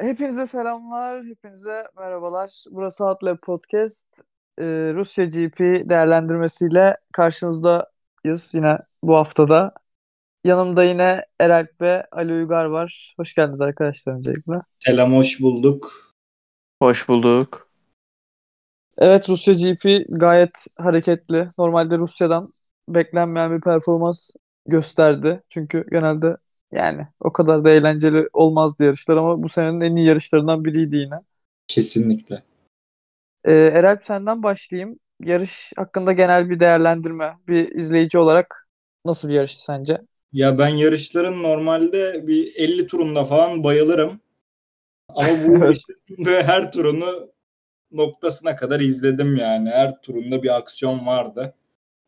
Hepinize selamlar, hepinize merhabalar. Burası Hatlab Podcast. Ee, Rusya GP değerlendirmesiyle karşınızdayız yine bu haftada. Yanımda yine Eralp ve Ali Uygar var. Hoş geldiniz arkadaşlar öncelikle. Selam, hoş bulduk. Hoş bulduk. Evet Rusya GP gayet hareketli. Normalde Rusya'dan beklenmeyen bir performans gösterdi. Çünkü genelde yani o kadar da eğlenceli olmazdı yarışlar ama bu senenin en iyi yarışlarından biriydi yine. Kesinlikle. Ee, Eralp senden başlayayım. Yarış hakkında genel bir değerlendirme. Bir izleyici olarak nasıl bir yarış sence? Ya ben yarışların normalde bir 50 turunda falan bayılırım. Ama bu yarışın her turunu noktasına kadar izledim yani. Her turunda bir aksiyon vardı.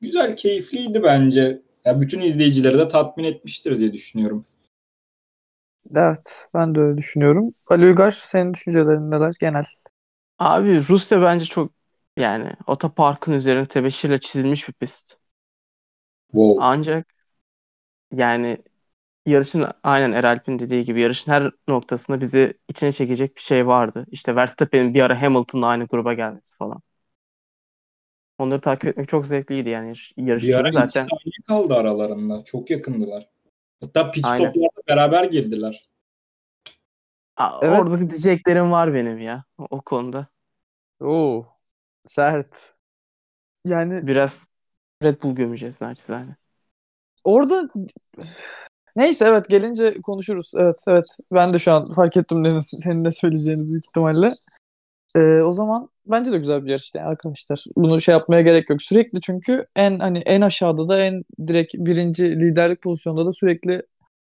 Güzel, keyifliydi bence. Ya bütün izleyicileri de tatmin etmiştir diye düşünüyorum. Evet, ben de öyle düşünüyorum. Ali Uygar, senin düşüncelerin neler genel? Abi Rusya bence çok yani otoparkın üzerine tebeşirle çizilmiş bir pist. Wow. Ancak yani yarışın aynen Eralp'in dediği gibi yarışın her noktasında bizi içine çekecek bir şey vardı. İşte Verstappen'in bir ara Hamilton'la aynı gruba gelmesi falan. Onları takip etmek çok zevkliydi yani yarış, Bir ara zaten saniye kaldı aralarında. Çok yakındılar. Hatta pit Aynen. stoplarda beraber girdiler. Aa, Evet. orada diyeceklerim var benim ya o, konuda. Oo, sert. Yani Biraz Red Bull gömeceğiz naçizane. orada neyse evet gelince konuşuruz. Evet evet. Ben de şu an fark ettim ne, senin ne söyleyeceğini büyük ihtimalle. Ee, o zaman bence de güzel bir yarıştı yani arkadaşlar. Bunu şey yapmaya gerek yok. Sürekli çünkü en hani en aşağıda da en direkt birinci liderlik pozisyonda da sürekli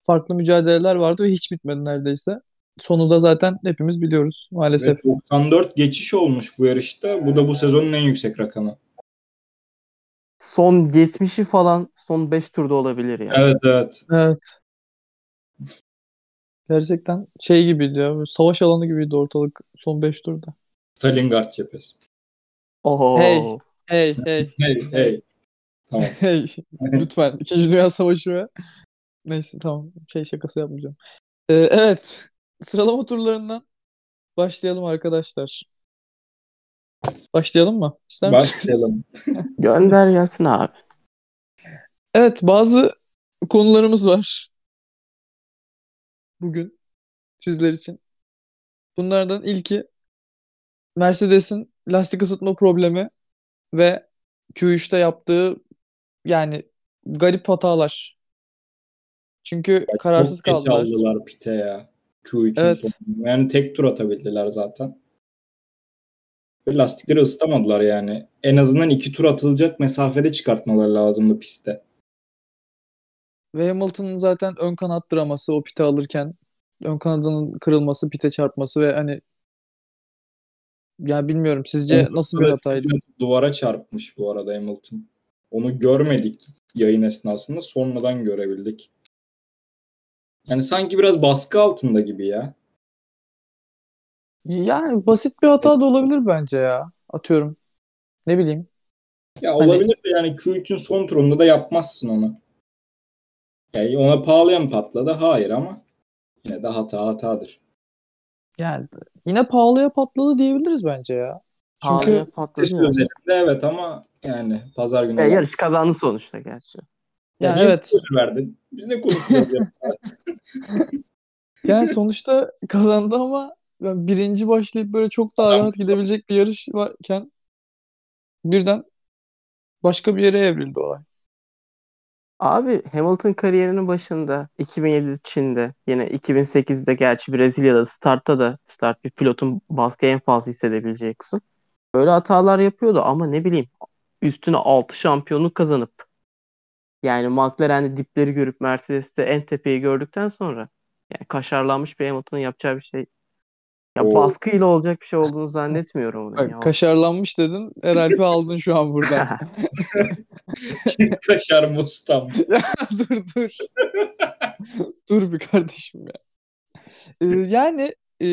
farklı mücadeleler vardı ve hiç bitmedi neredeyse. Sonu da zaten hepimiz biliyoruz maalesef. Ve 94 geçiş olmuş bu yarışta. Bu da bu sezonun en yüksek rakamı. Son 70'i falan son 5 turda olabilir yani. Evet evet. Evet. Gerçekten şey gibiydi ya. Savaş alanı gibiydi ortalık son 5 turda. Stalingrad cephesi. Oho. Hey. Hey hey Hey hey. Tamam. hey. Lütfen. İkinci Dünya Savaşı ve neyse tamam. Şey şakası yapmayacağım. Ee, evet. Sıralama turlarından başlayalım arkadaşlar. Başlayalım mı? İster? Başlayalım. Gönder gelsin abi. Evet bazı konularımız var. Bugün sizler için. Bunlardan ilki Mercedes'in lastik ısıtma problemi ve Q3'te yaptığı yani garip hatalar. Çünkü kararsız Çok kaldılar. aldılar pite ya. Q3'ün Evet. sonunda. Yani tek tur atabildiler zaten. Ve lastikleri ısıtamadılar yani. En azından iki tur atılacak mesafede çıkartmaları lazımdı pistte. Ve Hamilton'ın zaten ön kanat draması o pite alırken ön kanadının kırılması, pite çarpması ve hani ya bilmiyorum sizce nasıl bir hataydı? Duvara çarpmış bu arada Hamilton. Onu görmedik yayın esnasında. Sonradan görebildik. Yani sanki biraz baskı altında gibi ya. Yani basit bir hata da olabilir bence ya. Atıyorum. Ne bileyim. Ya Hani- olabilir de yani Q3'ün son turunda da yapmazsın onu. Yani ona pahalıya mı patladı? Hayır ama yine de hata hatadır. Yani yine pahalıya patladı diyebiliriz bence ya. Çünkü Pahalıya patladı Ses mı? özelinde evet ama yani pazar günü olan- yarış kazandı sonuçta gerçi. Ya Yani niye evet. verdin? Biz ne konuşuyoruz ya? yani sonuçta kazandı ama yani birinci başlayıp böyle çok daha rahat gidebilecek bir yarış varken birden başka bir yere evrildi olay. Abi Hamilton kariyerinin başında 2007 Çin'de yine 2008'de gerçi Brezilya'da startta da start bir pilotun baskı en fazla hissedebileceği kısım. Böyle hatalar yapıyordu ama ne bileyim üstüne 6 şampiyonluk kazanıp yani McLaren'de dipleri görüp Mercedes'te en tepeyi gördükten sonra yani kaşarlanmış bir Hamilton'ın yapacağı bir şey ya Oo. baskıyla olacak bir şey olduğunu zannetmiyorum Bak, ya. kaşarlanmış dedin. Eralp'i aldın şu an burada. Çin kaşar mustam. Ya dur dur. dur bir kardeşim ya. Ee, yani e,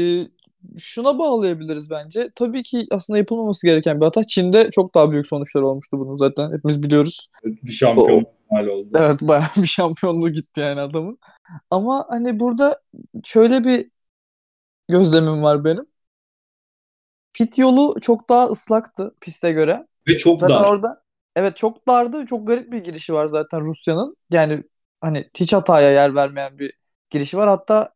şuna bağlayabiliriz bence. Tabii ki aslında yapılmaması gereken bir hata. Çin'de çok daha büyük sonuçlar olmuştu bunun zaten. Hepimiz biliyoruz. Bir şampiyon mal oldu. Evet bayağı bir şampiyonluğu gitti yani adamın. Ama hani burada şöyle bir gözlemim var benim. Pit yolu çok daha ıslaktı piste göre. Ve çok Zaten dar. orada evet çok dardı. Çok garip bir girişi var zaten Rusya'nın. Yani hani hiç hataya yer vermeyen bir girişi var. Hatta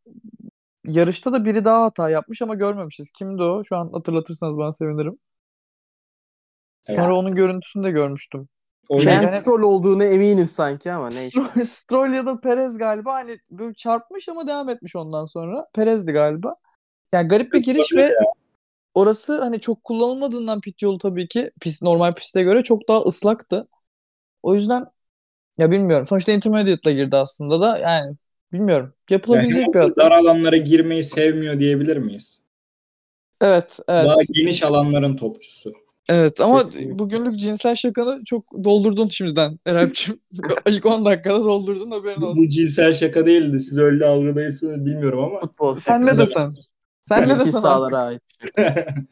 yarışta da biri daha hata yapmış ama görmemişiz. Kimdi o? Şu an hatırlatırsanız bana sevinirim. Evet. Sonra onun görüntüsünü de görmüştüm. Şey, Ben yani- Stroll olduğunu eminim sanki ama neyse. Stroll, Stroll ya da Perez galiba hani böyle çarpmış ama devam etmiş ondan sonra. Perez'di galiba. Yani garip bir giriş ve orası hani çok kullanılmadığından pit yolu tabii ki pist normal piste göre çok daha ıslaktı. O yüzden ya bilmiyorum. Sonuçta intermediate'la girdi aslında da yani bilmiyorum. Yapılabilecek yani bir hata. dar alanlara girmeyi sevmiyor diyebilir miyiz? Evet, evet. Daha geniş alanların topçusu. Evet ama bugünlük cinsel şakanı çok doldurdun şimdiden Erap'cığım. İlk 10 dakikada doldurdun haberin olsun. bu cinsel şaka değildi. Siz öyle algılayırsınız bilmiyorum ama. Futbol Sen ne desen. Sen ne İki desen artık. sahalara ait.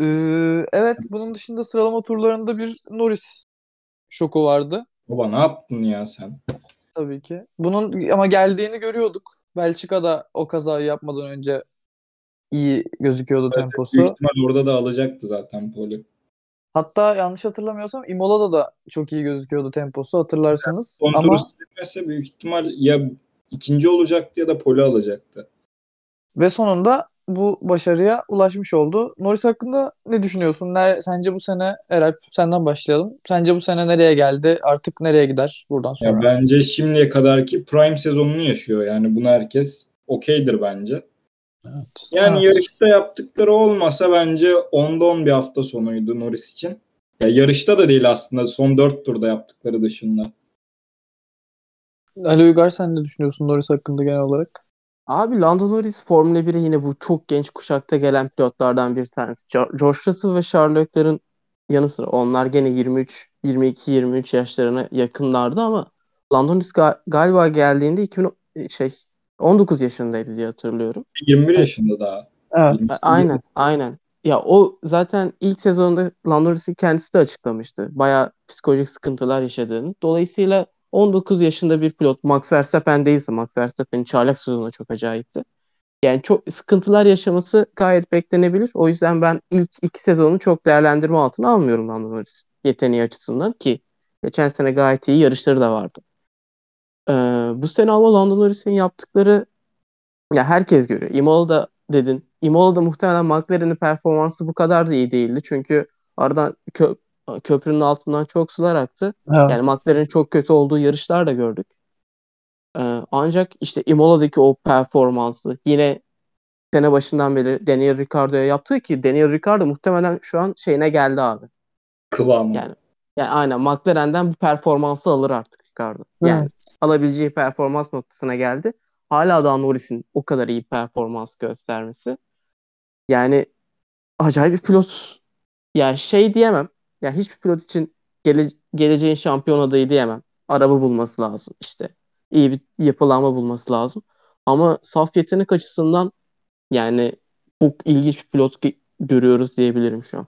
Ee, evet bunun dışında sıralama turlarında bir Norris şoku vardı Baba ne yaptın ya sen? tabii ki. Bunun ama geldiğini görüyorduk. Belçika'da o kazayı yapmadan önce iyi gözüküyordu temposu. Büyük ihtimal orada da alacaktı zaten poli. Hatta yanlış hatırlamıyorsam Imola'da da çok iyi gözüküyordu temposu hatırlarsanız. Son Ama büyük ihtimal ya ikinci olacaktı ya da poli alacaktı. Ve sonunda bu başarıya ulaşmış oldu. Norris hakkında ne düşünüyorsun? Ne, sence bu sene Eralp senden başlayalım. Sence bu sene nereye geldi? Artık nereye gider buradan Ya sonra? bence şimdiye kadarki prime sezonunu yaşıyor. Yani buna herkes okeydir bence. Evet. Yani Evet. yarışta yaptıkları olmasa bence 10'da 10 bir hafta sonuydu Norris için. Ya yarışta da değil aslında son 4 turda yaptıkları dışında. Ali Uygar sen ne düşünüyorsun Norris hakkında genel olarak? Abi Lando Norris Formula 1'e yine bu çok genç kuşakta gelen pilotlardan bir tanesi. George Russell ve Charles Leclerc'in yanı sıra onlar gene 23, 22, 23 yaşlarına yakınlardı ama Lando Norris ga- galiba geldiğinde 2000 şey 19 yaşındaydı diye hatırlıyorum. 21 yaşında daha. Evet. 28 Aynen, aynen. Ya o zaten ilk sezonda Lando Norris'in kendisi de açıklamıştı. Bayağı psikolojik sıkıntılar yaşadığını. Dolayısıyla 19 yaşında bir pilot Max Verstappen değilse Max Verstappen'in çaylak sezonu çok acayipti. Yani çok sıkıntılar yaşaması gayet beklenebilir. O yüzden ben ilk iki sezonu çok değerlendirme altına almıyorum Lando Norris yeteneği açısından ki geçen sene gayet iyi yarışları da vardı. Ee, bu sene ama Lando Norris'in yaptıkları ya herkes görüyor. Imola'da dedin. Imola'da muhtemelen McLaren'in performansı bu kadar da iyi değildi. Çünkü aradan kö- köprünün altından çok sular aktı. Evet. Yani McLaren'in çok kötü olduğu yarışlar da gördük. Ee, ancak işte Imola'daki o performansı yine sene başından beri Daniel Ricciardo'ya yaptığı ki Daniel Ricciardo muhtemelen şu an şeyine geldi abi. kıvamı. Yani yani aynen McLaren'den bu performansı alır artık Ricciardo. Yani Evet. alabileceği performans noktasına geldi. Hala daha Norris'in o kadar iyi performans göstermesi. Yani acayip bir pilot. Yani şey diyemem. Yani hiçbir pilot için gele- geleceğin şampiyon adayı diyemem. Araba bulması lazım işte. İyi bir yapılanma bulması lazım. Ama saf yetenek açısından yani çok ilginç bir pilot görüyoruz diyebilirim şu an.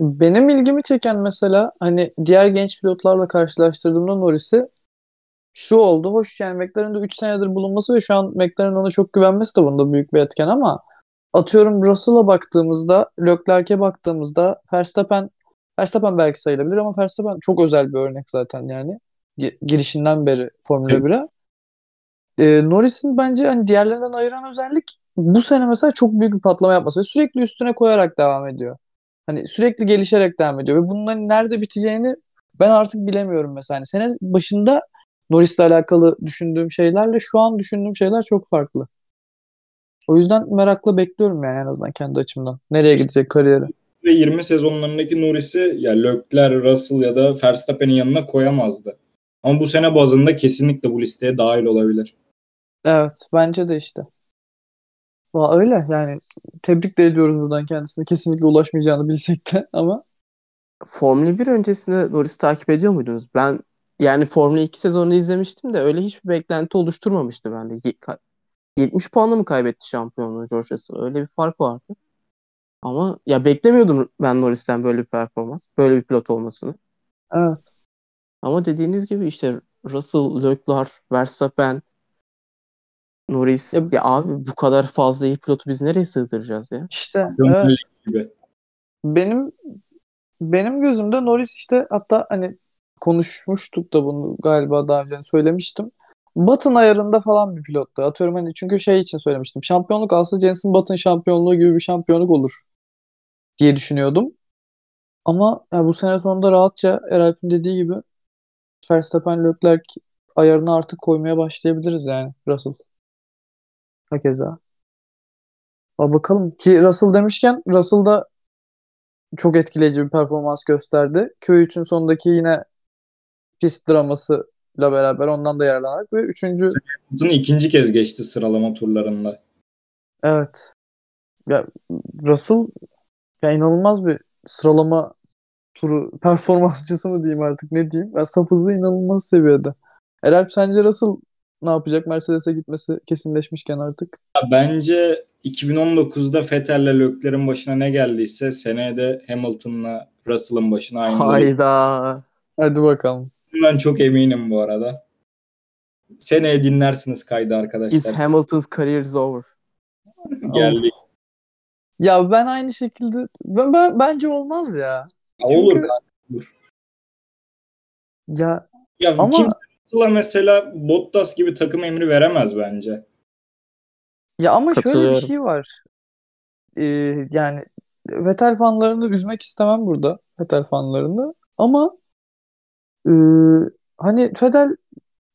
Benim ilgimi çeken mesela hani diğer genç pilotlarla karşılaştırdığımda Norris'i şu oldu. Hoş yani McLaren'de 3 senedir bulunması ve şu an McLaren'ın ona çok güvenmesi de bunda büyük bir etken ama atıyorum Russell'a baktığımızda, Leclerc'e baktığımızda Verstappen Verstappen belki sayılabilir ama Verstappen çok özel bir örnek zaten yani. Gi- Girişinden beri Formula Evet. 1'e. Ee, Norris'in bence hani diğerlerinden ayıran özellik bu sene mesela çok büyük bir patlama yapması ve sürekli üstüne koyarak devam ediyor. Hani sürekli gelişerek devam ediyor ve bunun hani nerede biteceğini ben artık bilemiyorum mesela. Hani sene başında Norris'le alakalı düşündüğüm şeylerle şu an düşündüğüm şeyler çok farklı. O yüzden merakla bekliyorum yani en azından kendi açımdan. Nereye gidecek kariyeri? Ve 20 sezonlarındaki Norris'i ya Leclerc, Russell ya da Verstappen'in yanına koyamazdı. Ama bu sene bazında kesinlikle bu listeye dahil olabilir. Evet bence de işte. Va öyle yani tebrik de ediyoruz buradan kendisine. Kesinlikle ulaşmayacağını bilsek de ama Formula 1 öncesinde Norris'i takip ediyor muydunuz? Ben yani Formula 2 sezonunu izlemiştim de öyle hiçbir beklenti oluşturmamıştı bende. Ye- ka- 70 puanla mı kaybetti şampiyonluğu George Russell? Öyle bir fark vardı. Ama ya beklemiyordum ben Norris'ten böyle bir performans, böyle bir pilot olmasını. evet. Ama dediğiniz gibi işte Russell, Leclerc, Verstappen Norris Ya- ya, abi bu kadar fazla iyi pilotu biz nereye sığdıracağız ya? İşte evet. Gibi. Benim benim gözümde Norris işte hatta hani konuşmuştuk da bunu galiba daha önce söylemiştim. Button ayarında falan bir pilottu. Atıyorum hani çünkü şey için söylemiştim. Şampiyonluk alsa Jenson Button şampiyonluğu gibi bir şampiyonluk olur diye düşünüyordum. Ama ya bu sene sonunda rahatça Eralp'in dediği gibi Verstappen Leclerc ayarını artık koymaya başlayabiliriz yani Russell. Hakeza. Ama bakalım ki Russell demişken Russell da çok etkileyici bir performans gösterdi. Q3'ün sonundaki yine pist dramasıyla beraber ondan da yararlanarak ve üçüncü Hamilton ikinci kez geçti sıralama turlarında. evet ya Russell ya inanılmaz bir sıralama turu performansçısı mı diyeyim artık ne diyeyim. Saf hızı inanılmaz seviyede. Eralp sence Russell ne yapacak Mercedes'e gitmesi kesinleşmişken artık? Ya Bence 2019'da Vettel'le Leclerc'in başına ne geldiyse seneye de Hamilton'la Russell'ın başına aynı olur. Hayda. Hadi bakalım. Bundan çok eminim bu arada. Seneye dinlersiniz kaydı arkadaşlar. Hamilton's career is over. Geldi. Ya ben aynı şekilde ben, ben- bence olmaz ya. Ya Olur Çünkü- kanka. Ya Ya Ama- kimse mesela Bottas gibi takım emri veremez bence. Ya ama şöyle bir şey var. Ee, yani Vettel fanlarını üzmek istemem burada. Vettel fanlarını. Ama e, hani Vettel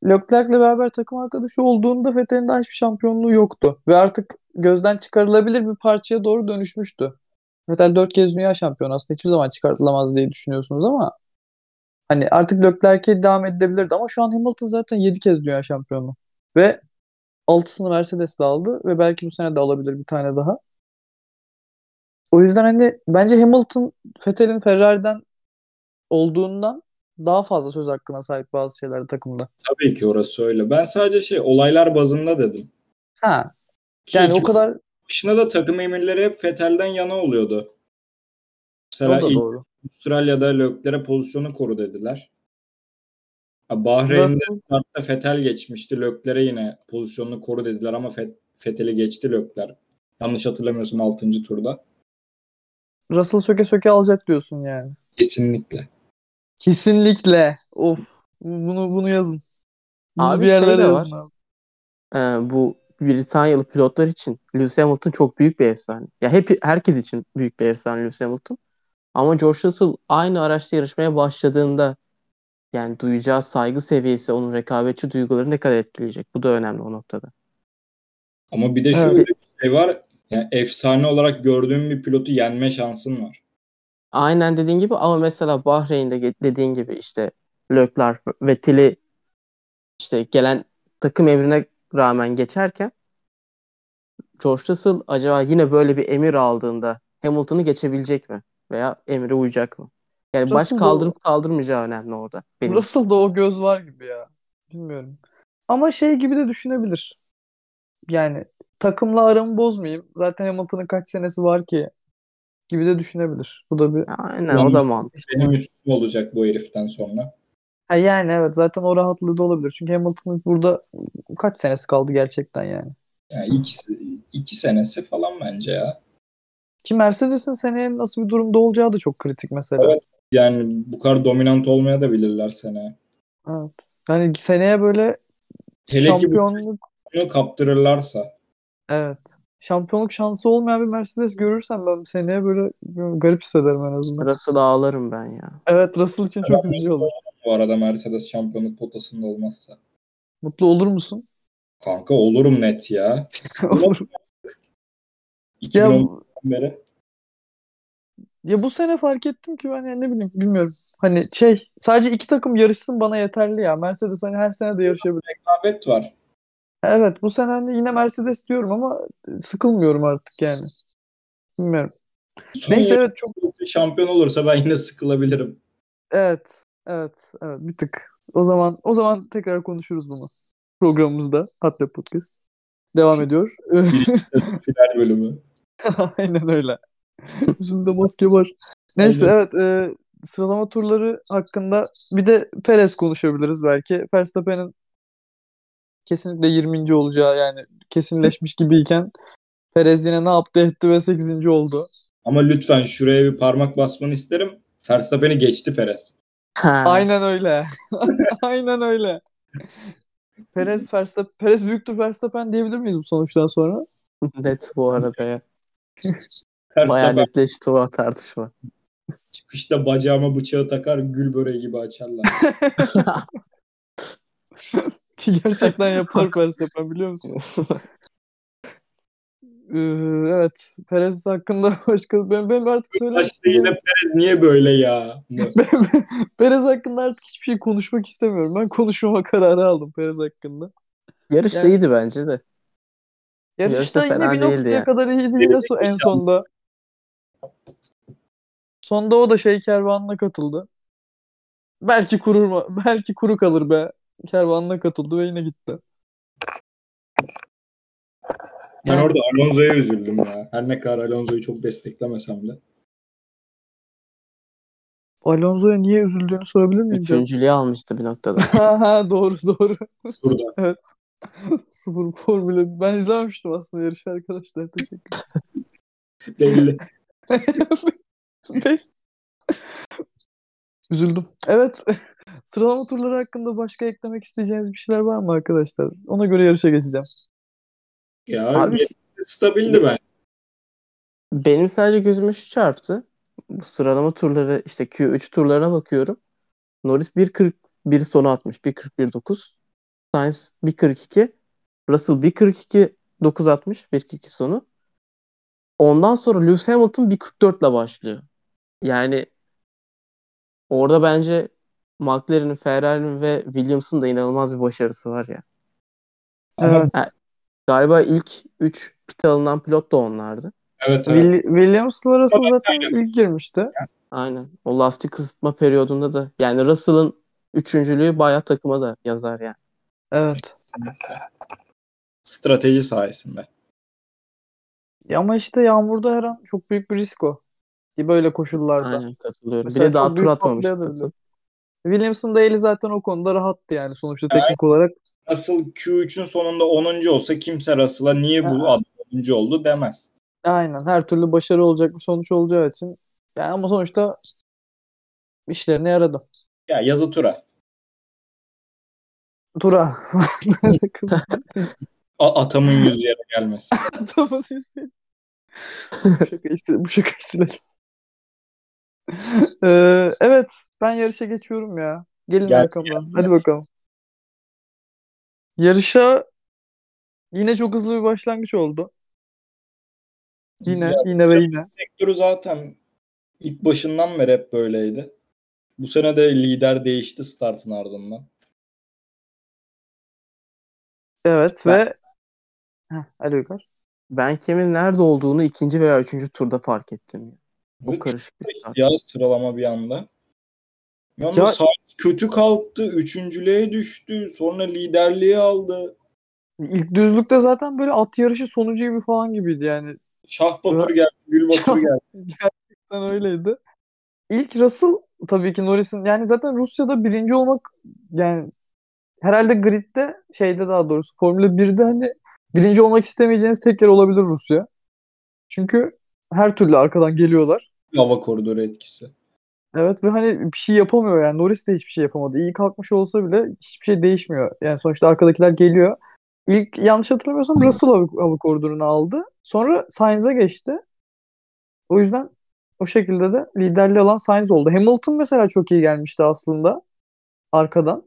Leclerc'le beraber takım arkadaşı olduğunda Vettel'in daha hiçbir şampiyonluğu yoktu. Ve artık gözden çıkarılabilir bir parçaya doğru dönüşmüştü. Vettel dört kez dünya şampiyonu aslında hiçbir zaman çıkartılamaz diye düşünüyorsunuz ama hani artık Leclerc'e devam edilebilirdi ama şu an Hamilton zaten yedi kez dünya şampiyonu. Ve altısını Mercedes'le aldı ve belki bu sene de alabilir bir tane daha. O yüzden hani bence Hamilton Vettel'in Ferrari'den olduğundan daha fazla söz hakkına sahip bazı şeylerde takımda. Tabii ki orası öyle. Ben sadece şey olaylar bazında dedim. Ha. Ki Yani o kadar başına da takım emirleri hep Vettel'den yana oluyordu. o Mesela da ilk doğru. Avustralya'da Leclerc'e pozisyonu koru dediler. Bahreyn'de startta Vettel geçmişti. Leclerc'e yine pozisyonunu koru dediler ama Fet- Vettel'i geçti Leclerc. Yanlış hatırlamıyorsam 6. turda. Russell söke söke alacak diyorsun yani. Kesinlikle. Kesinlikle. Of. Bunu bunu yazın. Bunu Abi bir şey yerlere yazın var. abi. Ee, bu Britanyalı pilotlar için Lewis Hamilton çok büyük bir efsane. Ya hep herkes için büyük bir efsane Lewis Hamilton. Ama George Russell aynı araçta yarışmaya başladığında yani duyacağı saygı seviyesi onun rekabetçi duyguları ne kadar etkileyecek? Bu da önemli o noktada. Ama bir de Evet. şöyle bir şey var. Yani efsane olarak gördüğün bir pilotu yenme şansın var. Aynen dediğin gibi ama mesela Bahreyn'de dediğin gibi işte Leclerc, Vettel'i işte gelen takım emrine rağmen geçerken George Russell acaba yine böyle bir emir aldığında Hamilton'ı geçebilecek mi? Veya emre uyacak mı? Yani baş Russell da- kaldırıp kaldırmayacağı önemli orada. Benim. Russell'da o göz var gibi ya. Bilmiyorum. Ama şey gibi de düşünebilir. Yani takımla aramı bozmayayım. Zaten Hamilton'ın kaç senesi var ki gibi de düşünebilir. Bu da bir Aynen o da mantıklı. Benim üstüm olacak bu heriften sonra. Ha yani evet zaten o rahatlığı da olabilir. Çünkü Hamilton'ın burada kaç senesi kaldı gerçekten yani. Yani ikisi, iki senesi falan bence ya. Ki Mercedes'in seneye nasıl bir durumda olacağı da çok kritik mesela. Evet. Yani bu kadar dominant olmaya da bilirler seneye. Evet. Yani seneye böyle Hele ki bu şampiyonluk bunu kaptırırlarsa. evet. Şampiyonluk şansı olmayan bir Mercedes görürsem ben seneye böyle garip hissederim en azından. Russell'ı ağlarım ben ya. Evet Russell için çok üzücü olur. Bu arada Mercedes şampiyonluk potasında olmazsa. Mutlu olur musun? Kanka olurum net ya. Olur. 2010'dan Ya, beri. ya bu sene fark ettim ki ben yani ne bileyim bilmiyorum. Hani şey sadece iki takım yarışsın bana yeterli ya. Mercedes hani her sene de yarışabilir. Rekabet var. Evet bu sene hani yine Mercedes diyorum ama sıkılmıyorum artık yani. Bilmiyorum. Son Neyse evet çok şampiyon olursa ben yine sıkılabilirim. evet evet evet bir tık. O zaman o zaman tekrar konuşuruz bunu. Programımızda Hatlab Podcast devam ediyor. Final bölümü. Aynen öyle. Yüzünde maske var. Neyse Aynen. evet e, sıralama turları hakkında bir de Perez konuşabiliriz belki. Verstappen'in kesinlikle 20. olacağı yani kesinleşmiş gibiyken Perez yine ne yaptı etti ve 8. oldu. Ama lütfen şuraya bir parmak basmanı isterim. Verstappen'i geçti Perez. Ha. Aynen öyle. Aynen öyle. Perez Verstappen, Perez büyüktür Verstappen diyebilir miyiz bu sonuçtan sonra? Net bu arada ya. Bayağı netleşti o tartışma. çıkışta bacağıma bıçağı takar gül böreği gibi açarlar. Ki gerçekten yapar Verstappen biliyor musun? Ee, evet. Perez hakkında başka ben benim artık söylemek Başta yine Perez niye böyle ya? Perez hakkında artık hiçbir şey konuşmak istemiyorum. Ben konuşmama kararı aldım Perez hakkında. Yarış da Yani- iyiydi bence de. Yarışta Yarışta yine bir noktaya yani. kadar iyiydi yine so- en sonda. Sonda o da şey kervanına katıldı. Belki kurur mu? Belki kuru kalır be. Kervanına katıldı ve yine gitti. Ben orada Alonso'ya üzüldüm ya. Her ne kadar Alonso'yu çok desteklemesem de. Alonso'ya niye üzüldüğünü sorabilir miyim? Üçüncülüğü almıştı bir noktada. Ha ha doğru doğru. Burada. Sıfır formülü. Ben izlememiştim aslında yarışı arkadaşlar. Teşekkür Belli. Üzüldüm. Evet. Sıralama turları hakkında başka eklemek isteyeceğiniz bir şeyler var mı arkadaşlar? Ona göre yarışa geçeceğim. Ya Abi stabildi ben. benim sadece gözüme şu çarptı. Bu sıralama turları işte Q3 turlarına bakıyorum. Norris 1.40 bir sonu atmış. 1.41.9. Sainz 1.42. Russell 1.42 9 atmış. 1.42 sonu. Ondan sonra Lewis Hamilton 1.44 ile başlıyor. Yani orada bence McLaren'in, Ferrari'nin ve Williams'ın da inanılmaz bir başarısı var ya. Evet. Galiba ilk 3 pit alınan pilot da onlardı. evet, evet. Will- Williams'la Russell zaten ilk girmişti. Aynen. O lastik ısıtma periyodunda da yani Russell'ın üçüncülüğü bayağı takıma da yazar yani. Evet. Strateji sayesinde. Ya ama işte yağmurda her an çok büyük bir risk o. Ki Böyle koşullarda. Aynen katılıyorum. Mesela bir de daha tur atmamış patlayabilir. Russell. Williams'ın da eli zaten o konuda rahattı yani sonuçta teknik olarak. Asıl Q3'ün sonunda 10. olsa kimse Russell'a niye bu adam 10. oldu demez. Aynen her türlü başarı olacak bir sonuç olacağı için. Yani ama sonuçta işlerine yaradı. Ya yazı tura. Tura. Atamın yüz yere gelmesi. Siz- bu şakayı, bu şakayı silelim. Ee, evet ben yarışa geçiyorum ya. Gelin Gel, arkamdan. Hadi bakalım. Yarışa yine çok hızlı bir başlangıç oldu. Yine Ya, yine ve yine. Sektörü zaten ilk başından beri hep böyleydi. Bu sene de lider değişti startın ardından. Evet Ben- ve Heh, Ali Uygar. Ben kimin nerede olduğunu ikinci veya üçüncü turda fark ettim. Ve karışık bir. Ya sıralama bir anda. Bir anda Ya- kötü kalktı. Üçüncülüğe düştü. Sonra liderliği aldı. İlk düzlükte zaten böyle at yarışı sonucu gibi falan gibiydi yani. Şah Batur geldi. Gül Batur geldi. Gerçekten öyleydi. İlk Russell tabii ki Norris'in yani zaten Rusya'da birinci olmak yani herhalde gridde şeyde daha doğrusu Formula 1'de hani birinci olmak istemeyeceğiniz tek yer olabilir Rusya. Çünkü her türlü arkadan geliyorlar. Hava koridoru etkisi. Evet ve hani bir şey yapamıyor yani Norris de hiçbir şey yapamadı. İyi kalkmış olsa bile hiçbir şey değişmiyor. Yani sonuçta arkadakiler geliyor. İlk yanlış hatırlamıyorsam Russell hava, hava koridorunu aldı. Sonra Sainz'a geçti. O yüzden o şekilde de liderliği alan Sainz oldu. Hamilton mesela çok iyi gelmişti aslında arkadan.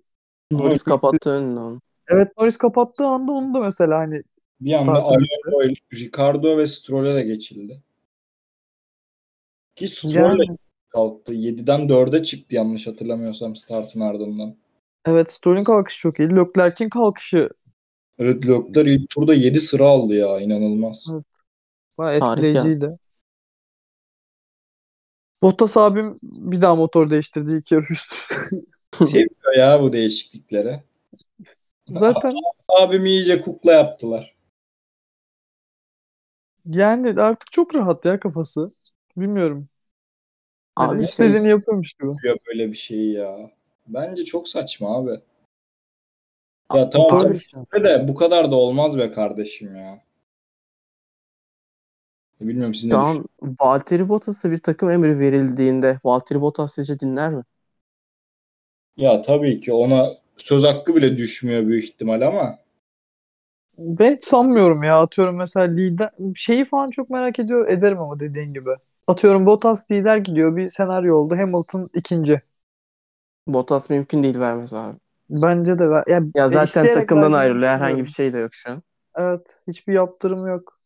Norris kapattı önünü onu. Evet Norris kapattığı anda onu da mesela hani Bir anda Alonso, Ricardo ve Stroll'e de geçildi. Ki Stroll yani kalktı. 7'den 4'e çıktı yanlış hatırlamıyorsam startın ardından. evet Stroll'ün kalkışı çok iyi. Leclerc'in kalkışı Evet Leclerc ilk turda 7 sıra aldı ya inanılmaz. Evet. bayağı etkileyiciydi. Bottas abim bir daha motor değiştirdi iki yarış üst üste. Seviyor ya bu değişiklikleri. Zaten Abim iyice kukla yaptılar. yani artık çok rahat ya kafası. Bilmiyorum. Yani Abi şey, istediğini yapıyormuş gibi. Yapıyor böyle bir şeyi ya. Bence çok saçma abi. Ya tamam Motor tabii geçiyor. de bu kadar da olmaz be kardeşim ya. Bilmiyorum siz ne an Valtteri Bottas'a bir takım emri verildiğinde Valtteri Bottas sizce dinler mi? Ya tabii ki ona söz hakkı bile düşmüyor büyük ihtimal ama Ben sanmıyorum ya. Atıyorum mesela lider şeyi falan çok merak ediyor ederim ama dediğin gibi. Atıyorum Bottas lider gidiyor. Bir senaryo oldu. Hamilton ikinci. Bottas mümkün değil vermez abi. Bence de ver. Ya, Ya zaten isteyerek takımdan ayrılıyor. Herhangi bir şey de yok şu an. Evet. Hiçbir yaptırım yok.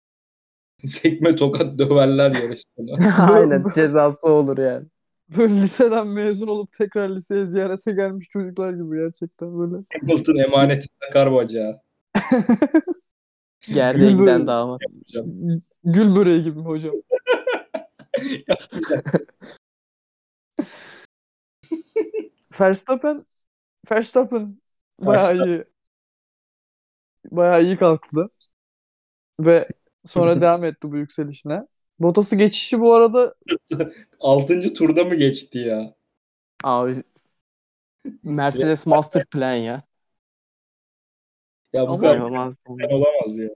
tekme tokat döverler yarışını. Aynen cezası olur yani. Böyle liseden mezun olup tekrar liseye ziyarete gelmiş çocuklar gibi gerçekten böyle. Hamilton emaneti takar bacağı. Böyle. damat. Gül böreği gibi hocam? Verstappen Verstappen bayağı Verstappen. iyi bayağı iyi kalktı. Ve sonra devam etti bu yükselişine. Bottas'ı geçişi bu arada Altıncı turda mı geçti ya? Abi Mercedes Master Plan ya. Ya bu Ama- kadar plan olamaz ya.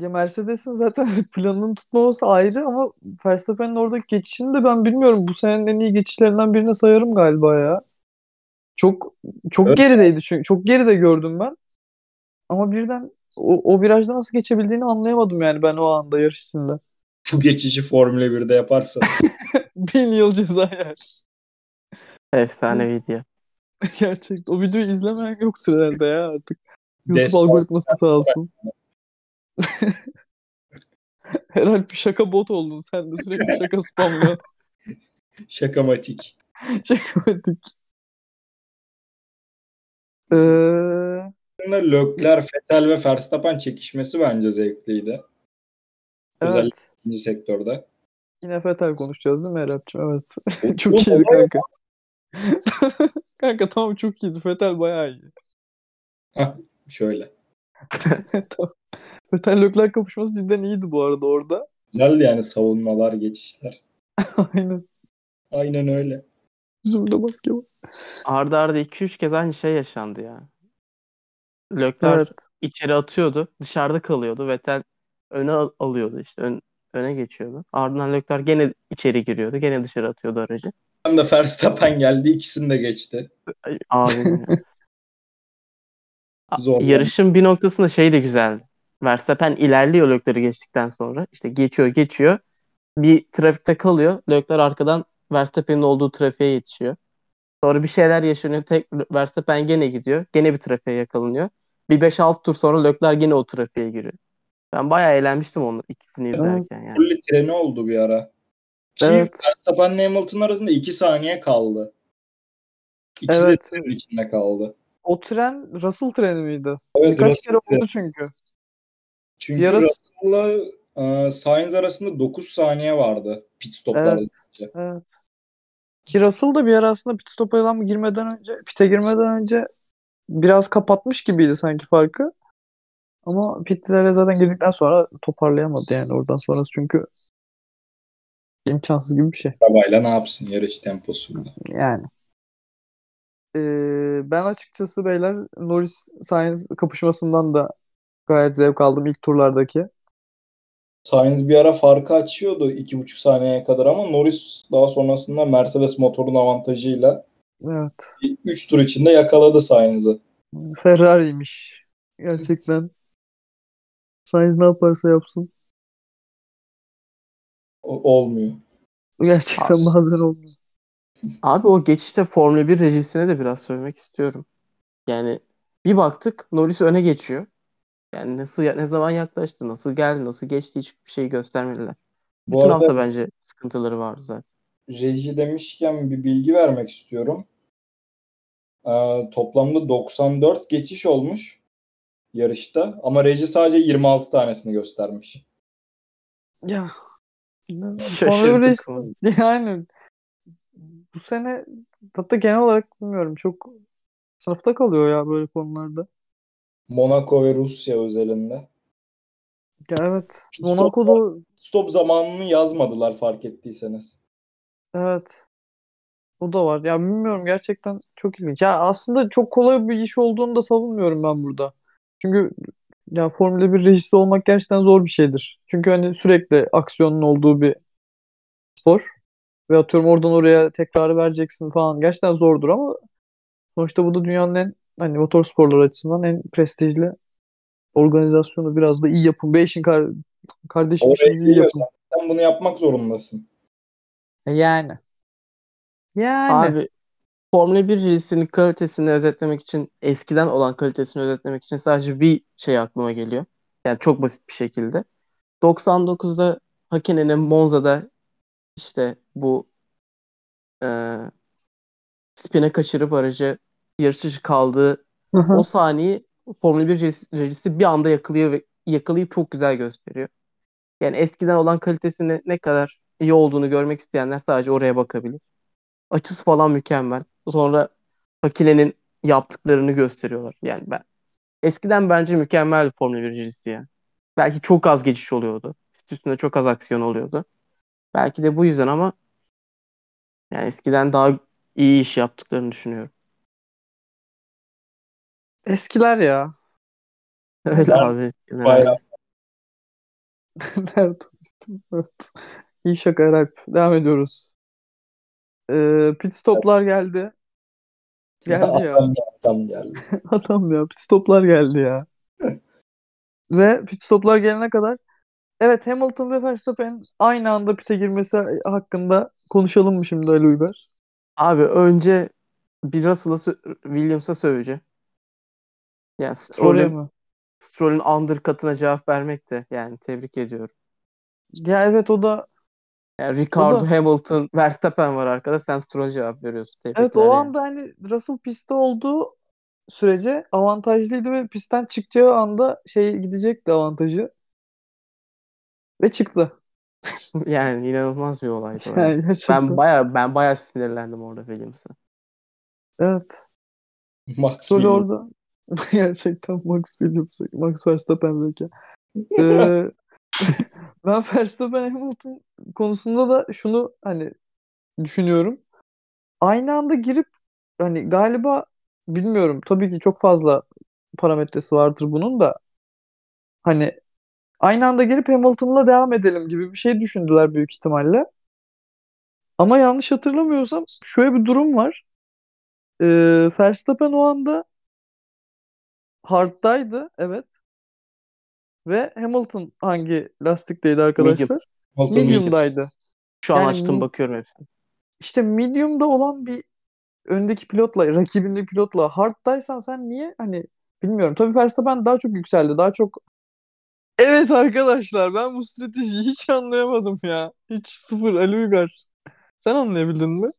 Ya Mercedes'in zaten planının tutmaması ayrı ama Verstappen'in oradaki geçişini de ben bilmiyorum. Bu senenin en iyi geçişlerinden birine sayarım galiba ya. Çok çok Evet. gerideydi çünkü. Çok geride gördüm ben. Ama birden o, o virajda nasıl geçebildiğini anlayamadım yani ben o anda yarış içinde. Bu geçişi Formula 1'de yaparsan. Bin yıl ceza yer. Efsane video. Gerçekten. O videoyu izlemeyen yoktur herhalde ya artık. YouTube algoritması sağ olsun. Herhalde bir şaka bot oldun. Sen de sürekli şaka spamlıyorsun. Şakamatik. şaka etik. Ee, Leclerc, Vettel ve Verstappen çekişmesi bence zevkliydi. Özellikle evet. ikinci sektörde. Yine Fetel konuşacağız değil mi Erap'cığım? Evet. Çok iyiydi kanka. kanka tamam çok iyiydi. Fetel bayağı iyi. Şöyle. tamam. Fetel Leclerc kapışması cidden iyiydi bu arada orada. Güzeldi yani savunmalar, geçişler. Aynen. Aynen öyle. Yüzümde maske var. Arda arda 2-3 kez aynı şey yaşandı ya. Leclerc Evet. içeri atıyordu. Dışarıda kalıyordu. Vettel öne al- alıyordu işte. Ön- öne geçiyordu. Ardından Leclerc gene içeri giriyordu. Gene dışarı atıyordu aracı. Ben de Verstappen geldi. ikisini de geçti. Ay, Abim ya. A- Zorlandı. Yarışın bir noktasında şey de güzeldi. Verstappen ilerliyor Leclerc'i geçtikten sonra. İşte geçiyor geçiyor. Bir trafikte kalıyor. Leclerc arkadan Verstappen'in olduğu trafiğe yetişiyor. Sonra bir şeyler yaşanıyor. Tek Verstappen gene gidiyor. Gene bir trafiğe yakalanıyor. Bir 5-6 tur sonra Leclerc gene o trafiğe giriyor. Ben bayağı eğlenmiştim onu ikisini izlerken yani. Fully treni oldu bir ara. Ki Evet. Verstappen ile Hamilton arasında 2 saniye kaldı. İkisi Evet. de trenin içinde kaldı. O tren Russell treni miydi? Evet, Birkaç Russell kere treni. oldu çünkü. Çünkü ara- Russell'la e, Sainz arasında 9 saniye vardı pit stoplarda. Evet. Evet. Ki Russell da bir ara aslında pit stopa yalan mı girmeden önce, pite girmeden önce biraz kapatmış gibiydi sanki farkı. Ama pitlere zaten girdikten sonra toparlayamadı yani oradan sonrası çünkü imkansız gibi bir şey. Arabayla ne yapsın yarış temposunda. Yani. Ee, ben açıkçası beyler Norris Sainz kapışmasından da gayet zevk aldım ilk turlardaki. Sainz bir ara farkı açıyordu 2,5 saniyeye kadar ama Norris daha sonrasında Mercedes motorun avantajıyla Evet. 3 tur içinde yakaladı Sainz'ı. Ferrari'ymiş. Gerçekten. Sainz ne yaparsa yapsın. O- olmuyor. Gerçekten Abi. bazen olmuyor. Abi o geçişte Formula 1 rejisine de biraz söylemek istiyorum. Yani bir baktık Norris öne geçiyor. Yani nasıl ne zaman yaklaştı, nasıl geldi, nasıl geçti hiçbir şey göstermediler. Bu Bütün arada hafta bence sıkıntıları vardı zaten. reji demişken bir bilgi vermek istiyorum. Ee, toplamda 94 geçiş olmuş yarışta ama reji sadece 26 tanesini göstermiş. Ya. Şaşırdık 1 ama. yani bu sene hatta genel olarak bilmiyorum çok sınıfta kalıyor ya böyle konularda. Monaco ve Rusya özelinde. Evet. Stop- Monaco'da Stop zamanını yazmadılar fark ettiyseniz. evet. O da var. Ya bilmiyorum gerçekten çok ilginç. Ya aslında çok kolay bir iş olduğunu da savunmuyorum ben burada. Çünkü ya Formula 1 rejisi olmak gerçekten zor bir şeydir. Çünkü hani sürekli aksiyonun olduğu bir spor. Ve atıyorum oradan oraya tekrarı vereceksin falan. Gerçekten zordur ama sonuçta bu da dünyanın en hani motorsporlar açısından en prestijli organizasyonu biraz da iyi yapın. Beşin kar kardeşim Oraya iyi yapın. Sen bunu yapmak zorundasın. Yani. Yani. Abi Formula 1 jürisinin kalitesini özetlemek için eskiden olan kalitesini özetlemek için sadece bir şey aklıma geliyor. Yani çok basit bir şekilde. 99'da Hakkınen'in Monza'da işte bu e, spine kaçırıp aracı yarış dışı kaldığı o saniyeyi Formula 1 rejisi, rejisi bir anda yakalıyor ve yakalayıp çok güzel gösteriyor. Yani eskiden olan kalitesini ne kadar iyi olduğunu görmek isteyenler sadece oraya bakabilir. Açısı falan mükemmel. Sonra Hakine'nin yaptıklarını gösteriyorlar. Yani ben eskiden bence mükemmel bir Formula 1 jürisi ya. Belki çok az geçiş oluyordu. Pist üstünde çok az aksiyon oluyordu. Belki de bu yüzden ama yani eskiden daha iyi iş yaptıklarını düşünüyorum. Eskiler ya. Öyle Ben- abi. Bayağı. Nerede? Evet. İyi şaka Eralp. Devam ediyoruz. Ee, pit stoplar geldi. Geldi ya. Adam, adam geldi. Adam ya pit stoplar geldi ya. Ve pit stoplar gelene kadar evet Hamilton ve Verstappen aynı anda pit'e girmesi hakkında konuşalım mı şimdi Ali Uygar? Abi önce bir Russell'a Williams'a söveceğim. Yani Oraya Stroll'ün mı? Stroll'ün undercut'ına cevap vermek de yani tebrik ediyorum. Ya evet o da Yani Ricardo, O da- Hamilton, Verstappen var arkada. Sen Stroll'e cevap veriyorsun. Tebrikler evet o yani. anda hani Russell pistte olduğu sürece avantajlıydı ve pistten çıkacağı anda şey gidecekti avantajı. Ve çıktı. Yani inanılmaz bir olaydı. Yani gerçekten. Ben baya ben baya sinirlendim orada Williams'a. Evet. Max Williams. orada gerçekten Max Williams, Max Verstappen zeki. Ee, ben Verstappen Hamilton konusunda da şunu hani düşünüyorum. Aynı anda girip hani galiba bilmiyorum tabii ki çok fazla parametresi vardır bunun da hani aynı anda gelip Hamilton'la devam edelim gibi bir şey düşündüler büyük ihtimalle. Ama yanlış hatırlamıyorsam şöyle bir durum var. Ee, Verstappen o anda hard'daydı evet. Ve Hamilton hangi lastikteydi arkadaşlar? Hamilton Williams. Medium'daydı. Şu an Yani açtım bakıyorum hepsine. İşte medium'da olan bir öndeki pilotla, rakibindeki pilotla hard'daysan sen niye hani bilmiyorum. Tabii Verstappen daha çok yükseldi. Daha çok Evet arkadaşlar ben bu stratejiyi hiç anlayamadım ya. Hiç sıfır Ali Uygar. Sen anlayabildin mi?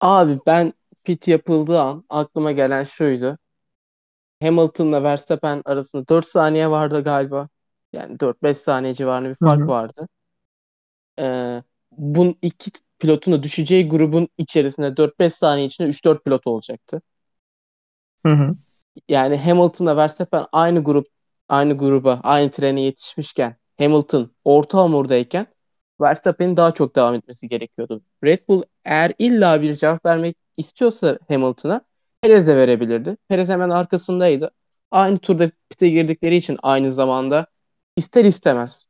Abi ben pit yapıldığı an aklıma gelen şuydu. Hamilton'la Verstappen arasında 4 saniye vardı galiba. Yani 4-5 saniye civarında bir fark hı. vardı. Ee, bunun iki pilotun da düşeceği grubun içerisinde 4-5 saniye içinde 3-4 pilot olacaktı. Hı hı. Yani Hamilton'la Verstappen aynı grup aynı gruba, aynı trene yetişmişken Hamilton orta hamurdayken Verstappen'in daha çok devam etmesi gerekiyordu. Red Bull eğer illa bir cevap vermek istiyorsa Hamilton'a Perez'e verebilirdi. Perez hemen arkasındaydı. Aynı turda pite girdikleri için aynı zamanda ister istemez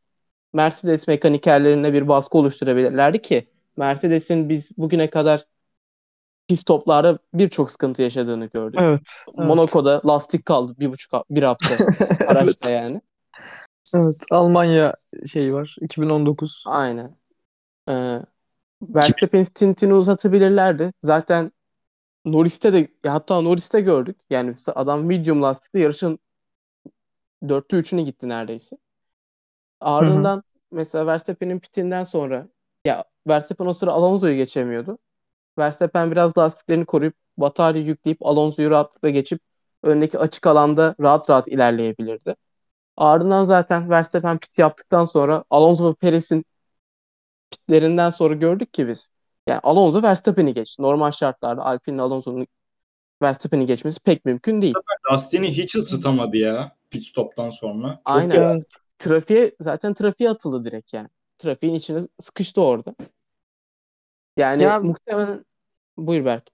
Mercedes mekanikerlerine bir baskı oluşturabilirlerdi ki Mercedes'in biz bugüne kadar pit stoplarda birçok sıkıntı yaşadığını gördük. Evet. Monaco'da lastik kaldı bir buçuk bir hafta evet. araçta yani. Evet. Almanya şeyi var. 2019. Aynen. Ee, Verstappen stintini uzatabilirlerdi. Zaten Norris'te de hatta Norris'te gördük. Yani adam medium lastikle yarışın dörtte üçünü gitti neredeyse. Ardından mesela Verstappen'in pitinden sonra ya Verstappen o sıra Alonso'yu geçemiyordu. Verstappen biraz lastiklerini koruyup batarya yükleyip Alonso'yu rahatlıkla geçip öndeki açık alanda rahat rahat ilerleyebilirdi. Ardından zaten Verstappen pit yaptıktan sonra Alonso ve Perez'in pitlerinden sonra gördük ki biz. Yani Alonso Verstappen'i geçti. Normal şartlarda Alpine'le Alonso'nun Verstappen'i geçmesi pek mümkün değil. Lastiğini hiç ısıtamadı ya pit stop'tan sonra. Çok Aynen. ya- Evet. Trafiğe zaten trafiğe atıldı direkt yani. Trafiğin içine sıkıştı orada. Yani Ya- muhtemelen Buyur Berk.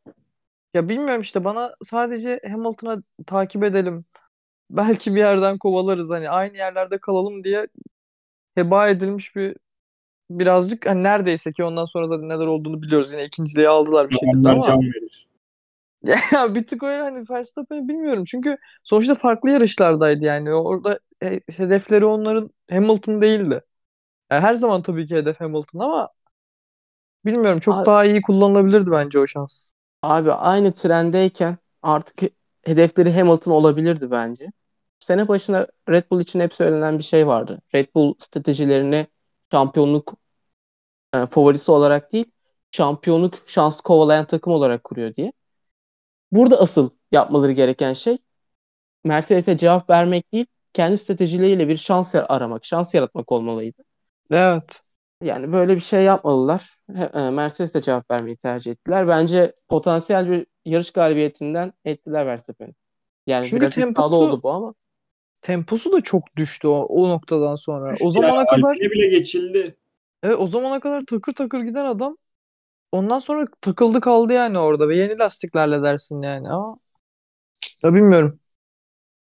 Ya bilmiyorum işte bana sadece Hamilton'a takip edelim. Belki bir yerden kovalarız hani aynı yerlerde kalalım diye heba edilmiş bir birazcık hani neredeyse ki ondan sonra zaten neler olduğunu biliyoruz. Yine ikinciliği aldılar bir şekilde ama can verir. ya bir tık öyle hani Verstappen'i bilmiyorum. Çünkü sonuçta farklı yarışlardaydı yani. Orada he- hedefleri onların Hamilton değildi. Yani her zaman tabii ki hedef Hamilton ama bilmiyorum çok Abi, daha iyi kullanılabilirdi bence o şans. abi aynı trendeyken artık he- hedefleri Hamilton olabilirdi bence. Sene başına Red Bull için hep söylenen bir şey vardı. Red Bull stratejilerini şampiyonluk e, favorisi olarak değil, şampiyonluk şansı kovalayan takım olarak kuruyor diye. Burada asıl yapmaları gereken şey Mercedes'e cevap vermek değil, kendi stratejileriyle bir şans aramak, şans yaratmak olmalıydı. Evet. Yani böyle bir şey yapmadılar. He- e, Mercedes'e cevap vermeyi tercih ettiler. Bence potansiyel bir yarış galibiyetinden ettiler Verstappen'i. Yani Çünkü biraz temposu oldu bu ama. temposu da çok düştü o, o noktadan sonra. O Ya zamana kadar Alpine bile geçildi. Evet, o zamana kadar takır takır giden adam ondan sonra takıldı kaldı yani orada ve yeni lastiklerle dersin yani ama ya bilmiyorum.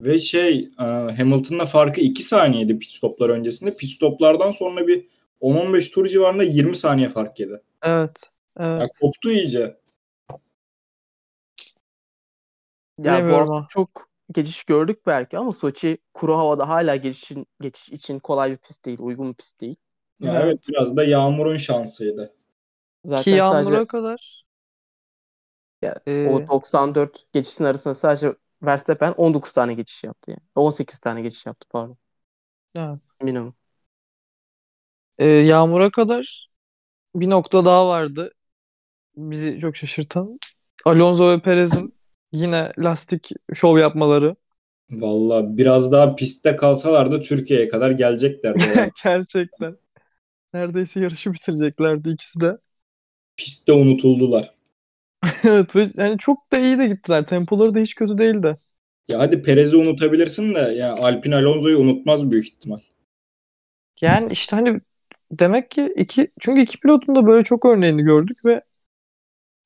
Ve şey e, Hamilton'la farkı 2 saniyeydi pit stoplar öncesinde. Pit stoplardan sonra bir 10-15 tur civarında 20 saniye fark yedi. Evet. Evet. Ya koptu iyice. Ya bu çok geçiş gördük belki ama Soçi kuru havada hala geçişin, geçiş için kolay bir pist değil, uygun bir pist değil. Ya Evet. evet biraz da yağmurun şansıydı. Zaten Ki yağmura sadece kadar ya, e, o 94 geçişin arasında sadece Verstappen 19 tane geçiş yaptı yani. 18 tane geçiş yaptı pardon. evet. Minimum. E, yağmura kadar bir nokta daha vardı. Bizi çok şaşırtan. Alonso ve Perez'in yine lastik şov yapmaları. Valla biraz daha pistte kalsalardı Türkiye'ye kadar geleceklerdi. Yani. Gerçekten. Neredeyse yarışı bitireceklerdi ikisi de. Pistte unutuldular. Evet ve yani çok da iyi de gittiler. Tempoları da hiç kötü değildi. Ya hadi Perez'i unutabilirsin de ya Alpine Alonso'yu unutmaz büyük ihtimal. Yani işte hani demek ki iki çünkü iki pilotun da böyle çok örneğini gördük ve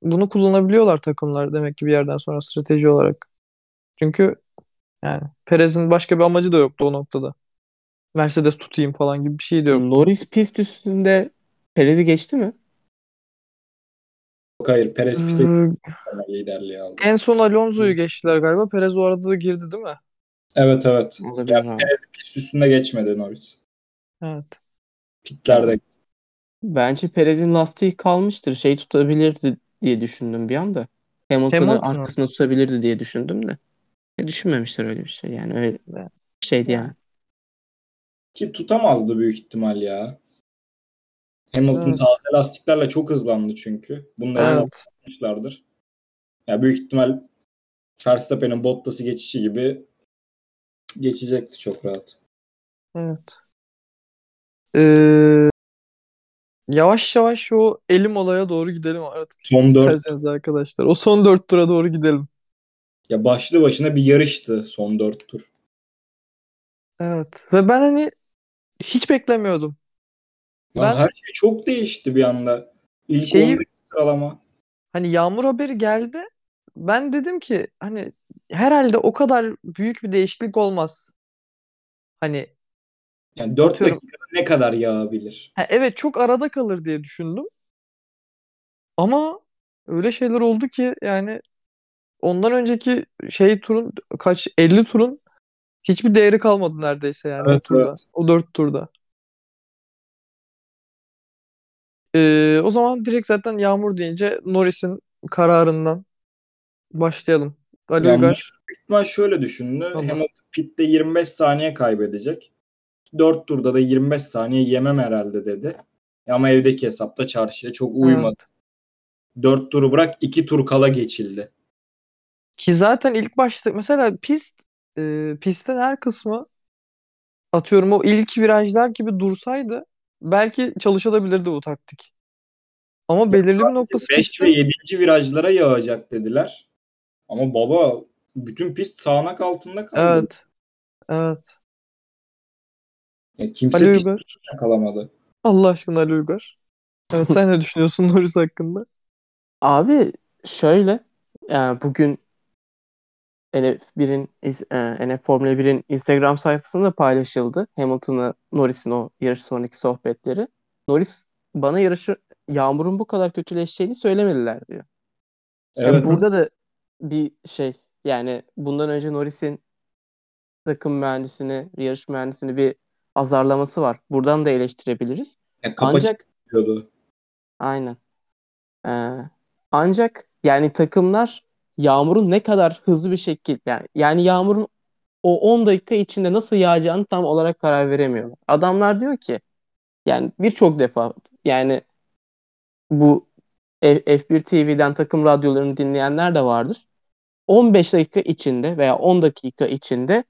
bunu kullanabiliyorlar takımlar demek ki bir yerden sonra strateji olarak. Çünkü yani Perez'in başka bir amacı da yoktu o noktada. Mercedes tutayım falan gibi bir şey de yok. Norris pist üstünde Perez'i geçti mi? Yok hayır Perez pite Ee, liderliği aldı. en son Alonso'yu geçtiler galiba. Perez o arada da girdi değil mi? Evet evet. Olabilir. Perez pist üstünde geçmedi Norris. Evet. Pitlerde. Bence Perez'in lastiği kalmıştır. Şey tutabilirdi diye düşündüm bir anda. Hamilton'ı Hamilton'ı. arkasına tutabilirdi diye düşündüm de. E, düşünmemişler öyle bir şey. Yani öyle şeydi Yani. Ki tutamazdı büyük ihtimal ya. Hamilton Evet. taze lastiklerle çok hızlandı çünkü. Bunu da Evet. yapmışlardır. Ya büyük ihtimal Verstappen'in Bottas'ı geçişi gibi geçecekti çok rahat. Evet. Ee, yavaş yavaş o elim olaya doğru gidelim artık. Son dört arkadaşlar. O son dört tura doğru gidelim. ya başlı başına bir yarıştı son dört tur. Evet. Ve ben hani hiç beklemiyordum. Ya Ben her şey çok değişti bir anda. İlk şeyi 11 sıralama. hani yağmur haberi geldi. Ben dedim ki hani herhalde o kadar büyük bir değişiklik olmaz. Hani Yani 4 atıyorum. dakikada ne kadar yağabilir? ha, evet çok arada kalır diye düşündüm. Ama öyle şeyler oldu ki yani ondan önceki şey turun kaç 50 turun hiçbir değeri kalmadı neredeyse yani o Evet turda. evet. O 4 turda. Ee, o zaman direkt zaten yağmur deyince Norris'in kararından başlayalım. Ali Ya Uygar. büyük ihtimal şöyle düşündü. Allah. Hamilton pitte 25 saniye kaybedecek. 4 turda da 25 saniye yemem herhalde dedi. Ama evdeki hesapta çarşıya çok uymadı. Evet. 4 turu bırak 2 tur kala geçildi. Ki zaten ilk başta mesela pist e, pistin her kısmı atıyorum o ilk virajlar gibi dursaydı belki çalışılabilirdi bu taktik. Ama belirli bir noktası 5 ve pistin 7. virajlara yağacak dediler. Ama baba bütün pist sağanak altında kaldı. evet. Evet. Ya kimse Ali Uygar. kalamadı. Allah aşkına Ali Uygar. Evet sen ne düşünüyorsun Norris hakkında? Abi şöyle yani bugün NF1'in e, NF Formula 1'in Instagram sayfasında paylaşıldı. Hamilton'la Norris'in o yarış sonraki sohbetleri. Norris bana yarışı Yağmur'un bu kadar kötüleşeceğini söylemediler diyor. Evet. Yani burada da bir şey yani bundan önce Norris'in takım mühendisini, yarış mühendisini bir azarlaması var. Buradan da eleştirebiliriz. Yani Ancak yapıyordu. aynen. Ee, ancak yani takımlar Yağmur'un ne kadar hızlı bir şekilde yani, yani Yağmur'un o 10 dakika içinde nasıl yağacağını tam olarak karar veremiyor. Adamlar diyor ki yani birçok defa yani bu F- F1 TV'den takım radyolarını dinleyenler de vardır. 15 dakika içinde veya 10 dakika içinde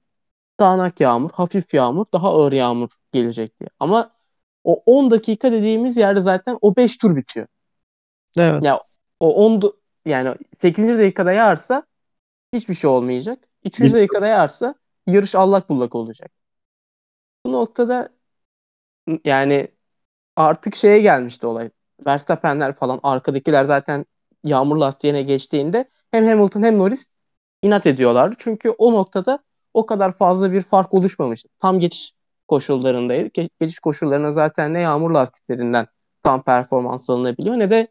sağanak yağmur, hafif yağmur, daha ağır yağmur gelecek diye. Ama o 10 dakika dediğimiz yerde zaten o 5 tur bitiyor. Evet. Ya o 10 du- yani 8. dakikada yağarsa hiçbir şey olmayacak. 3. Bir tur. dakikada yağarsa yarış allak bullak olacak. Bu noktada yani artık şeye gelmişti olay. Verstappen'ler falan arkadakiler zaten yağmur lastiğine geçtiğinde hem Hamilton hem Norris inat ediyorlardı. Çünkü o noktada o kadar fazla bir fark oluşmamıştı. Tam geçiş koşullarındaydı. Ge- geçiş koşullarına zaten ne yağmur lastiklerinden tam performans alınabiliyor ne de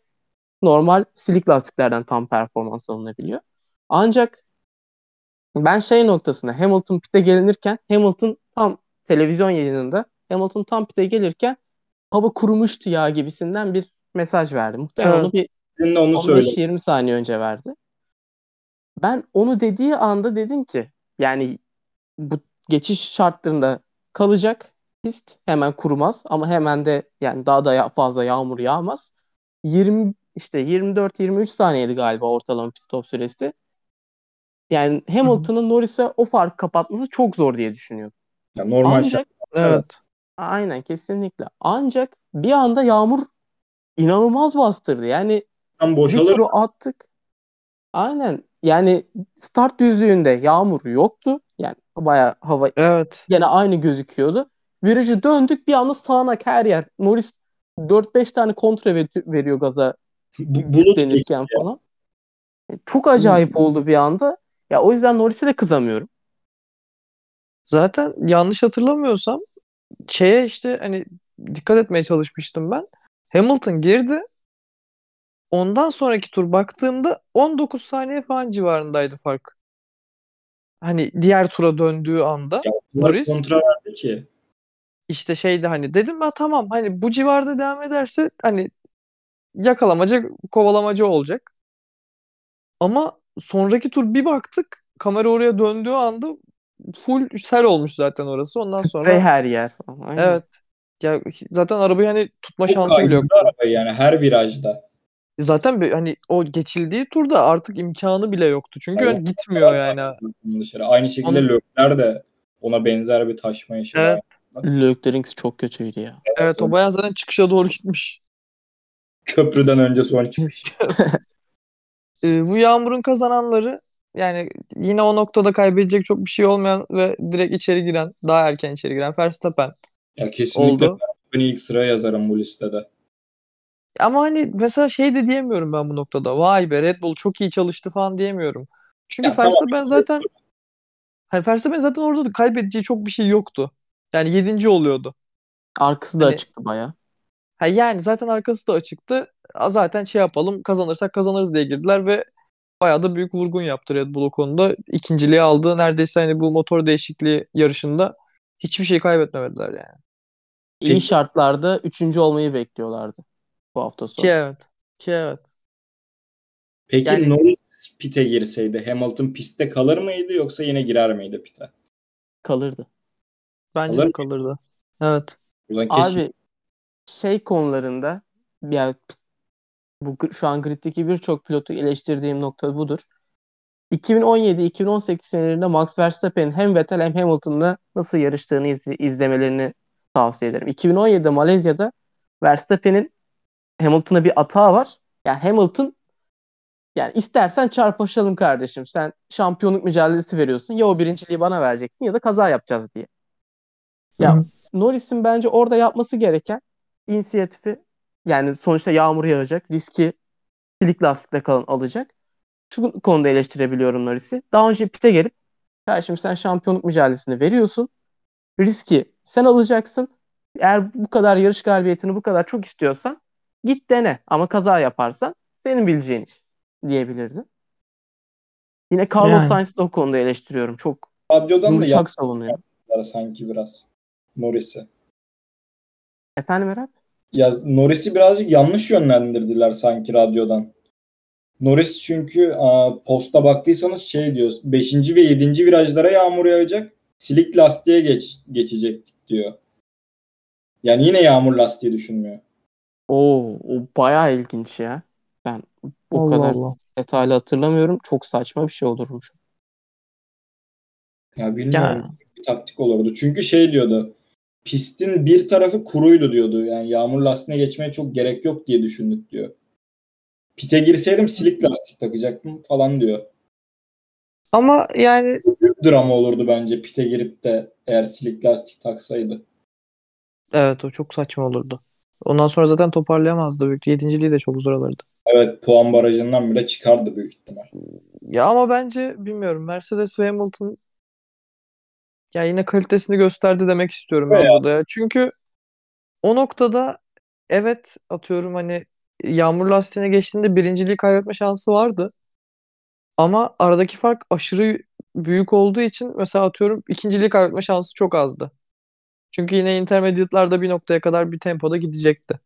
normal silik lastiklerden tam performans alınabiliyor. Ancak ben şey noktasında Hamilton pit'e gelinirken Hamilton tam televizyon yayınında Hamilton tam pit'e gelirken hava kurumuştu ya gibisinden bir mesaj verdi. Muhtemelen Evet. onu bir Senin de onu söyle. 15-20 saniye önce verdi. Ben onu dediği anda dedim ki yani bu geçiş şartlarında kalacak pist hemen kurumaz ama hemen de yani daha da fazla yağmur yağmaz. 20 işte 24-23 saniyeydi galiba ortalama pit stop süresi. Yani Hamilton'ın Norris'e o farkı kapatması çok zor diye düşünüyorum. Ya normal Ancak şart. Evet. aynen kesinlikle. Ancak bir anda yağmur inanılmaz bastırdı. Yani Tam bir boşalır. turu attık. Aynen. Yani start düzlüğünde yağmur yoktu. Yani bayağı hava Evet. gene aynı gözüküyordu. Virajı döndük bir anda sağanak her yer. Norris 4-5 tane kontra ver- veriyor gaza Bu, bulut denirken falan. E, Çok acayip oldu bir anda. Ya o yüzden Norris'e de kızamıyorum. Zaten yanlış hatırlamıyorsam şeye işte hani dikkat etmeye çalışmıştım ben. Hamilton girdi. Ondan sonraki tur baktığımda 19 saniye falan civarındaydı fark. Hani diğer tura döndüğü anda Bunlar Norris kontra verdi ki. işte şeydi hani dedim ha tamam hani bu civarda devam ederse hani yakalamacı kovalamacı olacak. Ama sonraki tur bir baktık kamera oraya döndüğü anda full sel olmuş zaten orası. Ondan Sprey sonra her yer. Aynen. evet ya zaten arabayı hani tutma Çok şansı bile yok. arabayı yani her virajda. Zaten bir, hani o geçildiği turda artık imkanı bile yoktu. Çünkü Evet. hani gitmiyor yani. Dışarı. Aynı şekilde Onu- Lökler de ona benzer bir taşma yaşadı. Evet. Leclerc çok kötüydü ya. Evet o bayağı zaten çıkışa doğru gitmiş. Köprüden önce son çıkmış. Ee, bu Yağmur'un kazananları yani yine o noktada kaybedecek çok bir şey olmayan ve direkt içeri giren, daha erken içeri giren Verstappen ya kesinlikle oldu. ben ilk sıraya yazarım bu listede. Ama hani mesela şey de diyemiyorum ben bu noktada. Vay be Red Bull çok iyi çalıştı falan diyemiyorum. Çünkü Ya tamam, Verstappen zaten hani Verstappen zaten orada da kaybedeceği çok bir şey yoktu. Yani yedinci oluyordu. Arkası da Hani- açıktı baya. Ha yani zaten arkası da açıktı. Zaten şey yapalım kazanırsak kazanırız diye girdiler ve bayağı da büyük vurgun yaptı Red Bull o konuda. İkinciliği aldı. Neredeyse hani bu motor değişikliği yarışında hiçbir şey kaybetmemediler yani. İyi Peki. şartlarda üçüncü olmayı bekliyorlardı bu hafta sonu. Ki evet. Ki evet. Peki Yani- Norris pite girseydi Hamilton pistte kalır mıydı yoksa yine girer miydi pite? Kalırdı. Bence Alır de kalırdı. Evet. Abi şey konularında ya bu şu an griddeki birçok pilotu eleştirdiğim nokta budur. 2017-2018 senelerinde Max Verstappen'in hem Vettel hem Hamilton'la nasıl yarıştığını iz- izlemelerini tavsiye ederim. 2017'de Malezya'da Verstappen'in Hamilton'a bir atağı var. Yani Hamilton yani istersen çarpışalım kardeşim. Sen şampiyonluk mücadelesi veriyorsun. Ya o birinciliği bana vereceksin ya da kaza yapacağız diye. Ya Hı. Norris'in bence orada yapması gereken inisiyatifi yani sonuçta yağmur yağacak. Riski silik lastikle kalın alacak. şu konuda eleştirebiliyorum Norris'i. Daha önce pite gelip kardeşim sen şampiyonluk mücadelesini veriyorsun. Riski sen alacaksın. Eğer bu kadar yarış galibiyetini bu kadar çok istiyorsan git dene. Ama kaza yaparsan senin bileceğin iş diyebilirdi. Yine Carlos Yani. Sainz'ı da o konuda eleştiriyorum. Çok Radyodan da savunuyor. yaptılar sanki biraz. Norris'i. Efendim Erap? Ya Norris'i birazcık yanlış yönlendirdiler sanki radyodan. Norris çünkü aa, posta baktıysanız şey diyor. 5. ve 7. virajlara yağmur yağacak. Silik lastiğe geç, geçecektik diyor. Yani yine yağmur lastiği düşünmüyor. Oo, o bayağı ilginç ya. Ben o Allah kadar Allah. detaylı hatırlamıyorum. Çok saçma bir şey olurmuş. Ya bilmiyorum. Yani. Bir taktik olurdu. Çünkü şey diyordu. Pistin bir tarafı kuruydu diyordu. Yani yağmur lastiğine geçmeye çok gerek yok diye düşündük diyor. Pite girseydim silik lastik takacaktım falan diyor. Ama yani Büyük drama olurdu bence pite girip de eğer silik lastik taksaydı. evet o çok saçma olurdu. Ondan sonra zaten toparlayamazdı. Büyük. Yedinciliği de çok zor alırdı. Evet puan barajından bile çıkardı büyük ihtimal. Ya ama bence bilmiyorum. Mercedes ve Hamilton ya yine kalitesini gösterdi demek istiyorum ben burada ya. Çünkü o noktada evet atıyorum hani yağmur lastiğine geçtiğinde birinciliği kaybetme şansı vardı. Ama aradaki fark aşırı büyük olduğu için mesela atıyorum ikinciliği kaybetme şansı çok azdı. Çünkü yine intermediate'larda bir noktaya kadar bir tempoda gidecekti.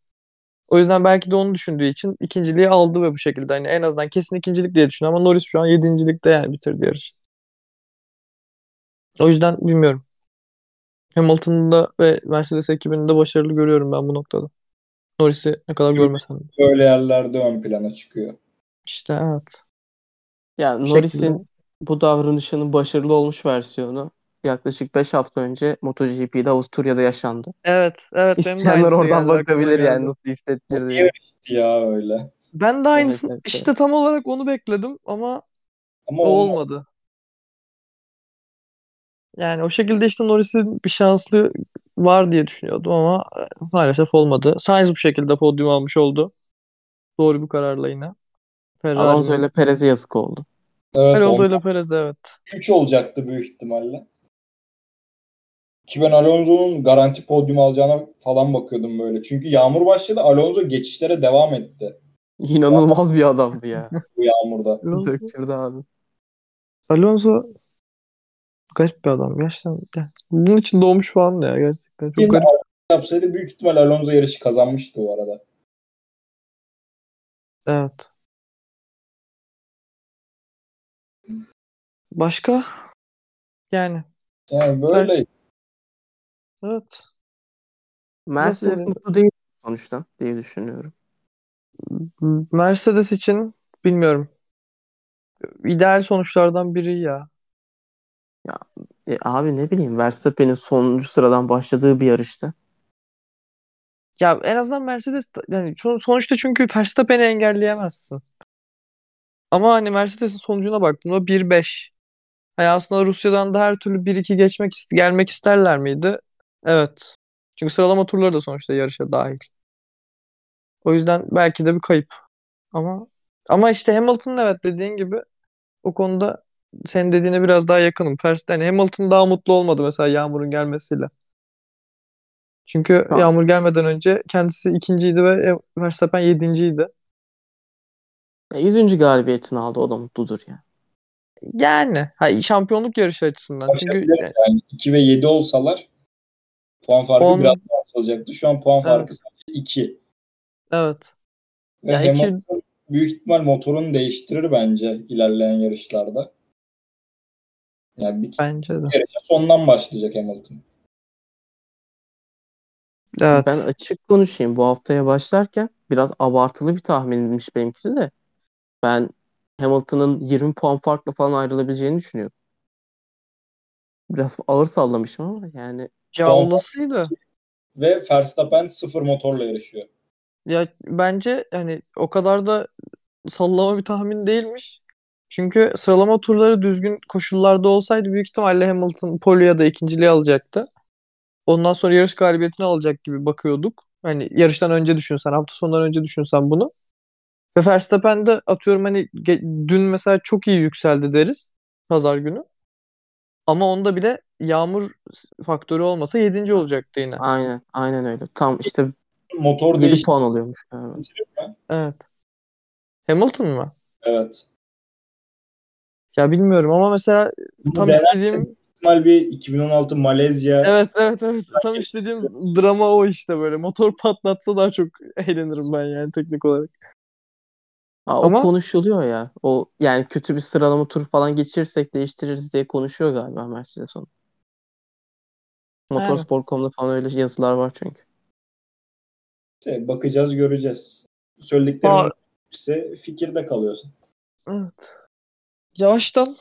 O yüzden belki de onu düşündüğü için ikinciliği aldı ve bu şekilde hani en azından kesin ikincilik diye düşünüyor ama Norris şu an yedincilikte yani bitirdi yarışı. O yüzden bilmiyorum. Hamilton'da ve Mercedes ekibini de başarılı görüyorum ben bu noktada. Norris'i ne kadar Çok- görmesem de. Böyle yerlerde ön plana çıkıyor. İşte evet. Ya Bu şekilde. Norris'in bu davranışının başarılı olmuş versiyonu yaklaşık 5 hafta önce MotoGP'de Avusturya'da yaşandı. Evet, evet İsteyenler oradan bakabilir yani geldi. nasıl hissettirdi. Niye Ya öyle. Ben de aynısını evet, işte tam olarak onu bekledim ama Ama o olmadı. olmadı. Yani o şekilde işte Norris'in bir şanslı var diye düşünüyordum ama e, maalesef olmadı. Sainz bu şekilde podyum almış oldu. Doğru bir kararla yine. Alonso Ferrari'nin. ile Perez'e yazık oldu. Evet, Alonso ile Perez evet. 3 olacaktı büyük ihtimalle. Ki ben Alonso'nun garanti podyum alacağına falan bakıyordum böyle. Çünkü yağmur başladı. Alonso geçişlere devam etti İnanılmaz bir adamdı ya. bu yağmurda. Alonso, Döktürdü abi. Alonso garip bir adam gerçekten. Yani bunun için doğmuş falan da ya gerçekten. Çok Yine garip. yapsaydı büyük ihtimal Alonso yarışı kazanmıştı bu arada. Evet. Başka? Yani Yani böyle evet. Mercedes mutlu değil sonuçta diye düşünüyorum. Mercedes için bilmiyorum. İdeal sonuçlardan biri ya. E, abi ne bileyim Verstappen'in sonuncu sıradan başladığı bir yarışta. Ya en azından Mercedes yani son- sonuçta çünkü Verstappen'i engelleyemezsin. Ama hani Mercedes'in sonucuna baktığımda 1-5. Hani aslında Rusya'dan da her türlü 1-2 geçmek gelmek isterler miydi? Evet. Çünkü sıralama turları da sonuçta yarışa dahil. O yüzden belki de bir kayıp. Ama ama işte Hamilton'ın evet dediğin gibi o konuda senin dediğine biraz daha yakınım. Verstappen hani Hamilton daha mutlu olmadı mesela Yağmur'un gelmesiyle. Çünkü Tamam. Yağmur gelmeden önce kendisi ikinciydi ve Verstappen yedinciydi. E, 100. galibiyetini aldı o da mutludur ya. Yani ha, şampiyonluk yarışı açısından. Çünkü Başlayabilir yani 2 ve 7 olsalar puan farkı On- biraz daha açılacaktı. Şu an puan farkı sadece 2. evet. Ve Ya iki- büyük ihtimal motorunu değiştirir bence ilerleyen yarışlarda. Yani bir Bence de. yarışa sondan başlayacak Hamilton. Evet. Ben açık konuşayım. Bu haftaya başlarken biraz abartılı bir tahminmiş benimkisi de. Ben Hamilton'ın 20 puan farkla falan ayrılabileceğini düşünüyorum. Biraz ağır sallamışım ama yani Ya olasıydı. Ve Verstappen sıfır motorla yarışıyor. Ya bence hani o kadar da sallama bir tahmin değilmiş. Çünkü sıralama turları düzgün koşullarda olsaydı büyük ihtimalle Hamilton pole ya da ikinciliği alacaktı. Ondan sonra yarış galibiyetini alacak gibi bakıyorduk. Hani yarıştan önce düşünsen, hafta sonundan önce düşünsen bunu. Ve Verstappen de atıyorum hani dün mesela çok iyi yükseldi deriz pazar günü. Ama onda bile yağmur faktörü olmasa 7. olacaktı yine. Aynen, aynen öyle. Tam işte Motor 7 değiştirir puan oluyormuş. mi? Evet. Hamilton mı? Evet. Ya bilmiyorum ama mesela Bunu tam istediğim ihtimal bir 2016 Malezya evet evet evet tam istediğim drama o işte böyle motor patlatsa daha çok eğlenirim ben yani teknik olarak. Aa, Ama- O konuşuluyor ya. O yani kötü bir sıralama turu falan geçirirsek değiştiririz diye konuşuyor galiba Mercedes onu. Motorsport.com'da falan öyle yazılar var çünkü. Neyse, bakacağız göreceğiz. Söylediklerim ise fikirde kalıyorsun. Evet. Yavaştan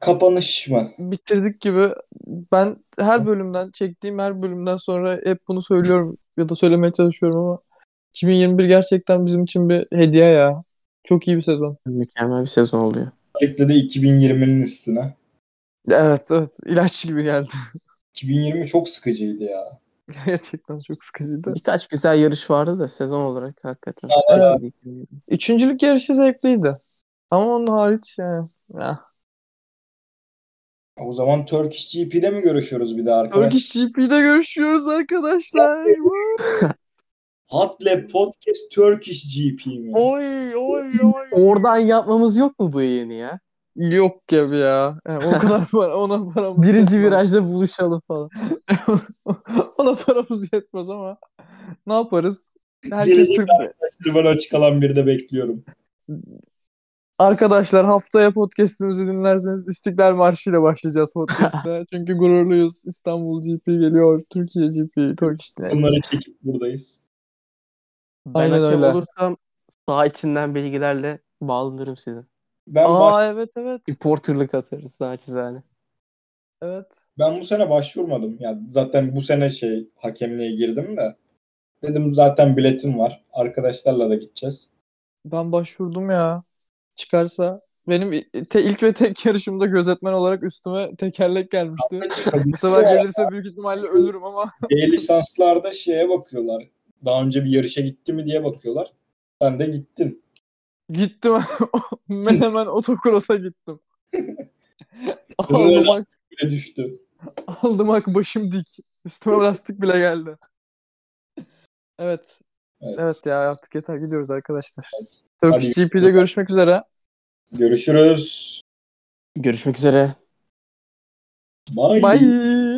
Kapanış mı? bitirdik gibi. Ben her bölümden çektiğim her bölümden sonra hep bunu söylüyorum ya da söylemeye çalışıyorum ama 2021 gerçekten bizim için bir hediye ya. Çok iyi bir sezon. Mükemmel bir sezon oluyor. Özellikle de 2020'nin üstüne. Evet evet ilaç gibi geldi. 2020 çok sıkıcıydı ya. Gerçekten çok sıkıcıydı. Birkaç güzel yarış vardı da sezon olarak hakikaten. Evet. Üçüncülük yarışı zevkliydi. Ama onun hariç yani. Ya. O zaman Turkish GP'de mi görüşüyoruz bir daha arkadaşlar? Turkish GP'de görüşüyoruz arkadaşlar. Hot Lab Podcast Turkish GP mi? oy oy oy. Oradan yapmamız yok mu bu yayını ya? Yok gibi ya. Yani o kadar para, ona paramız Birinci yetmez. virajda buluşalım falan. ona paramız yetmez ama ne yaparız? Herkes Gelecek Türk. arkadaşlar ben açık alan bir de bekliyorum. Arkadaşlar haftaya podcast'imizi dinlerseniz İstiklal Marşı ile başlayacağız podcast'e. Çünkü gururluyuz. İstanbul GP geliyor. Türkiye GP. Turkish. Bunları çekip buradayız. Ben Aynen hakem öyle. olursam sağ içinden bilgilerle bağlanırım size. Ben baş- Aa evet evet. Reporterlık atarız naçizane. Evet. ben bu sene başvurmadım. Ya zaten bu sene şey hakemliğe girdim de. Dedim zaten biletim var. Arkadaşlarla da gideceğiz. Ben başvurdum ya. Çıkarsa. Benim te- ilk ve tek yarışımda gözetmen olarak üstüme tekerlek gelmişti. Bu sefer gelirse büyük ihtimalle ölürüm ama E lisanslarda şeye bakıyorlar. Daha önce bir yarışa gitti mi diye bakıyorlar. Sen de gittin. gittim. ben hemen otokrosa gittim. Böyle aldım, ak, Bile düştü. aldım ak başım dik. Üstüme lastik bile geldi. Evet. Evet. Evet ya artık yeter gidiyoruz arkadaşlar. Evet. Turkish. GP'de görüşmek üzere. Görüşürüz. Görüşmek üzere. Bye. Bye.